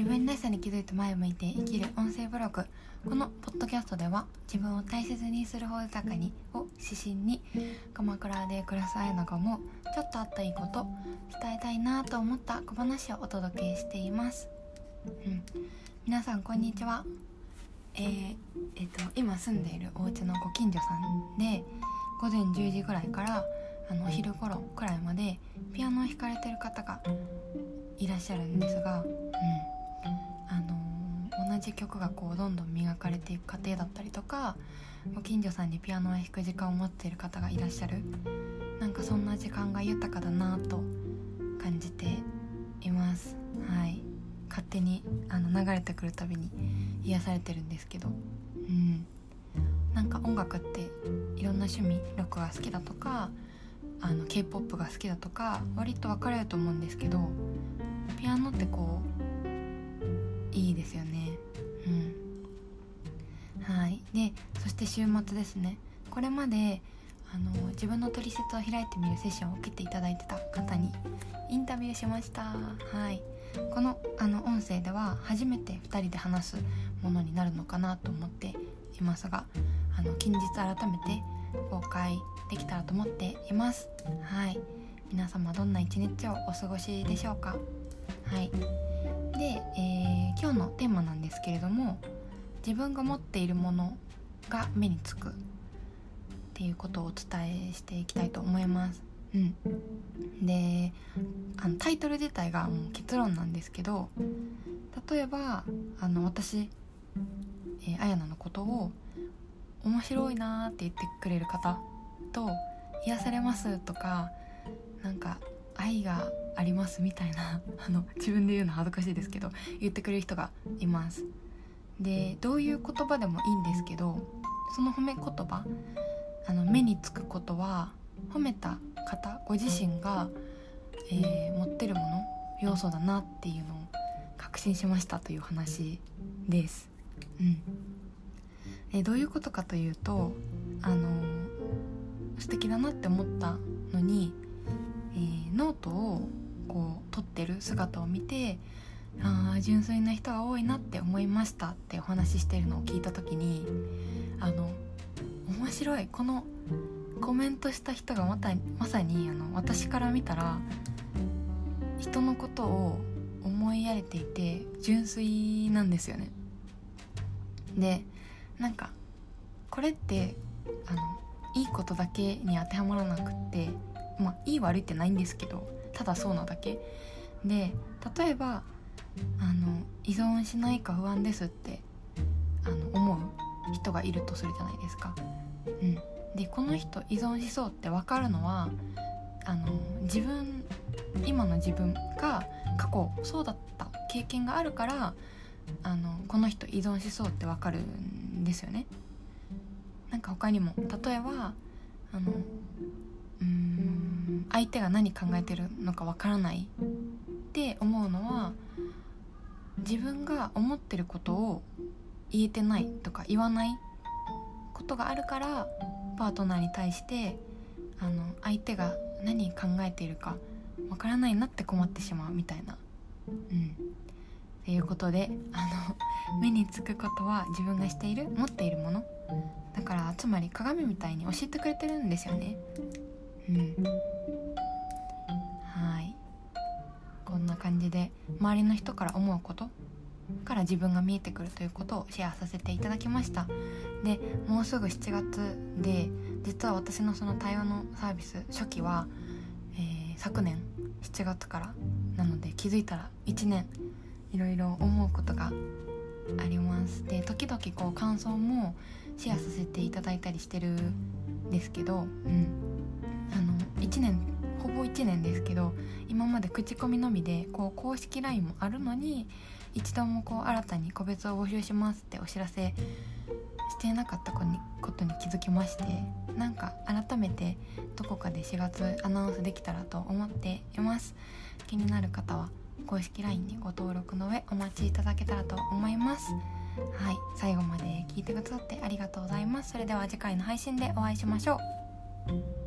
自分らしさに気づいて前を向いて生きる音声ブログ。このポッドキャストでは自分を大切にする方豊かにを指針に鎌倉で暮らすあやなが思うちょっとあったいいこと伝えたいなと思った小話をお届けしています、うん、皆さんこんにちは。えー、えー、と今住んでいるお家のご近所さんで午前10時ぐらいからあのお昼頃くらいまでピアノを弾かれてる方がいらっしゃるんですが、うん。あの、同じ曲がこうどんどん磨かれていく過程だったりとかご近所さんにピアノを弾く時間を持っている方がいらっしゃる。なんかそんな時間が豊かだなと感じています。はい。勝手にあの流れてくるたびに癒されてるんですけど。うん。なんか音楽っていろんな趣味ロックが好きだとかあの k p o p が好きだとか割と分かれると思うんですけどピアノってこういいですよね。うん。はい。でそして週末ですね。これまであの自分の取説を開いてみるセッションを受けていただいてた方にインタビューしました。はい。このあの音声では初めて2人で話すものになるのかなと思っていますがあの近日改めて公開できたらと思っています。はい。皆様どんな一日をお過ごしでしょうか。はい。で、え、今日のテーマなんですけれども自分が持っているものが目につくっていうことをお伝えしていきたいと思います。うん、であのタイトル自体がもう結論なんですけど例えばあの私、えー、あやなのことを面白いなって言ってくれる方と癒されますとかなんか愛がありますみたいな あの自分で言うの恥ずかしいですけど言ってくれる人がいますでどういう言葉でもいいんですけどその褒め言葉あの目につくことは褒めた方ご自身が、えー、持ってるもの要素だなっていうのを確信しましたという話です。うんえどういうことかというとあの素敵だなって思ったのに、えー、ノートをってる姿を見てあ純粋な人が多いなって思いましたってお話ししてるのを聞いた時にあの面白い。このコメントした人がまたまさにあの私から見たら人のことを思いやれていて純粋なんですよね。でなんかこれってあのいいことだけに当てはまらなくってまあいい悪いってないんですけどただそうなだけで例えばあの依存しないか不安ですってあの思う人がいるとするじゃないですか。うん、でこの人依存しそうって分かるのはあの自分今の自分が過去そうだった経験があるからあのこの人依存しそうって分かるんですよね。なんか他にも例えばあのうーん相手が何考えてるのか分からないて思うのは自分が思ってることを言えてないとか言わないことがあるからパートナーに対してあの相手が何考えているかわからないなって困ってしまうみたいな。うん。っていうことであの目につくことは自分がしている持っているもの。だからつまり鏡みたいに教えてくれてるんですよね。うん。んな感じで周りの人から思うことから自分が見えてくるということをシェアさせていただきました。でもうすぐ7月で実は私のその対話のサービス初期は、えー、昨年7月からなので気づいたら1年いろいろ思うことがあります。で時々こう感想もシェアさせていただいたりしてるんですけど、うん、あの1年ほぼ1年ですけど今まで口コミのみでこう公式 LINE もあるのに一度もこう新たに個別を募集しますってお知らせしていなかったことに気づきましてなんか改めてどこかで4月アナウンスできたらと思っています。気になる方は公式 LINE にご登録の上お待ちいただけたらと思います。はい最後まで聞いてくださってありがとうございます。それでは次回の配信でお会いしましょう。